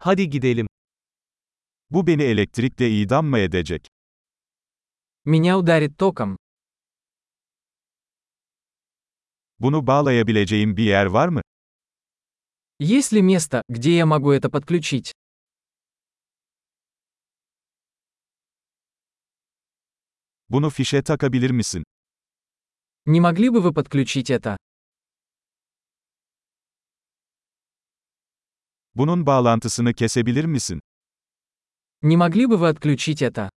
Hadi gidelim. Bu beni elektrikle idam mı edecek? Меня ударит током. Bunu bağlayabileceğim bir yer var mı? Есть ли место, где я могу это подключить? Bunu fişe takabilir misin? Не могли бы вы подключить это? Bunun bağlantısını kesebilir misin? Не могли бы вы отключить это?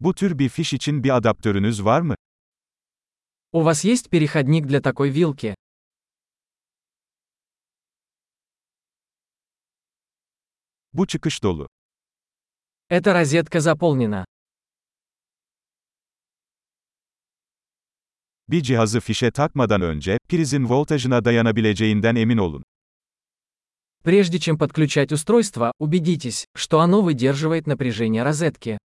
Bu tür bir fiş için bir adaptörünüz var mı? У вас есть переходник для такой вилки? Bu çıkış dolu. Эта розетка заполнена. Bir cihazı fişe takmadan önce, prizin voltajına dayanabileceğinden emin olun. Прежде чем подключать устройство, убедитесь, что оно выдерживает напряжение розетки.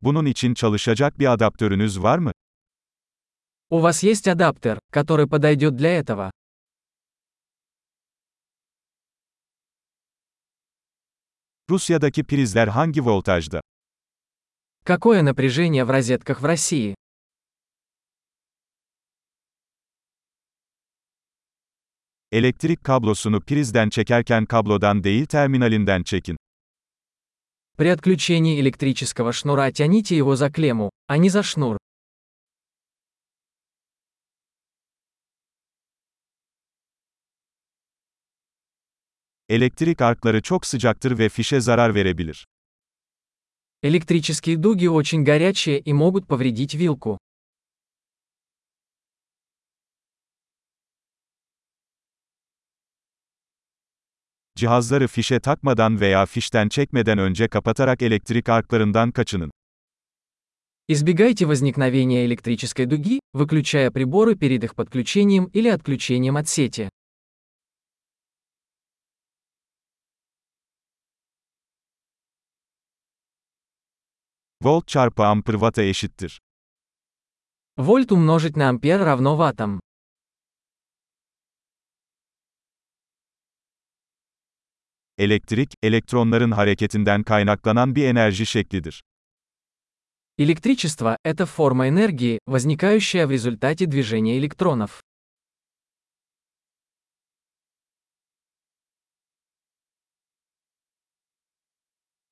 Bunun için çalışacak bir adaptörünüz var mı? У вас есть адаптер, который подойдет для этого? Rusya'daki prizler hangi voltajda? Какое напряжение в розетках в России? Elektrik kablosunu prizden çekerken kablodan değil terminalinden çekin. При отключении электрического шнура тяните его за клемму, а не за шнур. Elektrik arkları çok sıcaktır ve fişe zarar verebilir. Электрические дуги очень горячие и могут повредить вилку. Cihazları fişe takmadan veya fişten çekmeden önce kapatarak elektrik arklarından kaçının. Избегайте возникновения электрической дуги, выключая приборы перед их подключением или отключением от сети. Volt çarpı amper watt'a eşittir. Вольт умножить на ампер равно ваттам. Elektrik, elektronların hareketinden kaynaklanan bir enerji şeklidir. Электричество – это форма энергии, возникающая в результате движения электронов.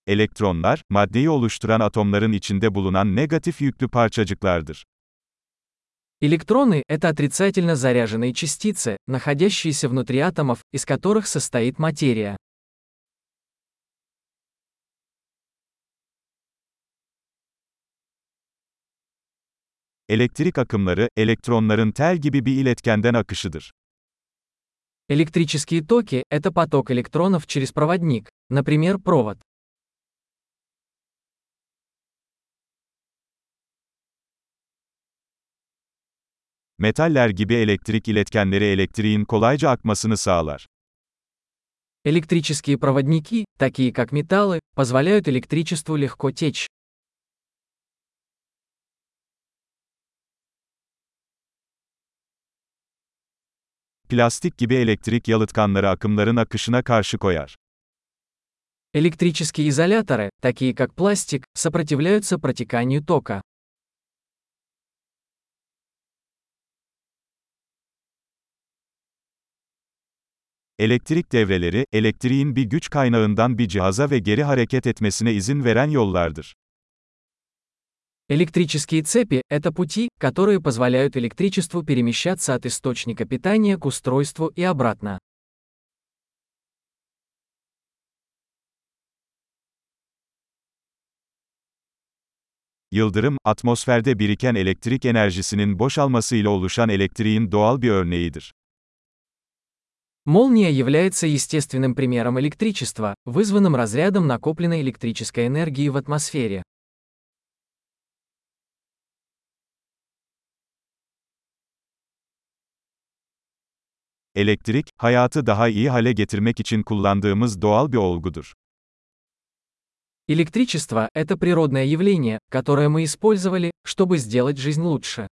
Elektronlar, maddeyi oluşturan atomların içinde bulunan negatif yüklü parçacıklardır. Электроны – это отрицательно заряженные частицы, находящиеся внутри атомов, из которых состоит материя. Elektrik akımları, elektronların tel gibi bir iletkenden akışıdır. Электрические токи – это поток электронов через проводник, например, провод. Metaller gibi elektrik iletkenleri elektriğin kolayca akmasını sağlar. Электрические проводники, такие как металлы, позволяют электричеству легко течь. Plastik gibi elektrik yalıtkanları akımların akışına karşı koyar. Электрические изоляторы, такие как пластик, сопротивляются протеканию тока. Elektrik devreleri, elektriğin bir güç kaynağından bir cihaza ve geri hareket etmesine izin veren yollardır. Электрические цепи – это пути, которые позволяют электричеству перемещаться от источника питания к устройству и обратно. Yıldırım, atmosferde biriken elektrik enerjisinin boşalmasıyla oluşan elektriğin doğal bir örneğidir. Молния является естественным примером электричества, вызванным разрядом накопленной электрической энергии в атмосфере. Elektrik, hayatı daha iyi hale getirmek için kullandığımız doğal bir olgudur. Электричество – это природное явление, которое мы использовали, чтобы сделать жизнь лучше.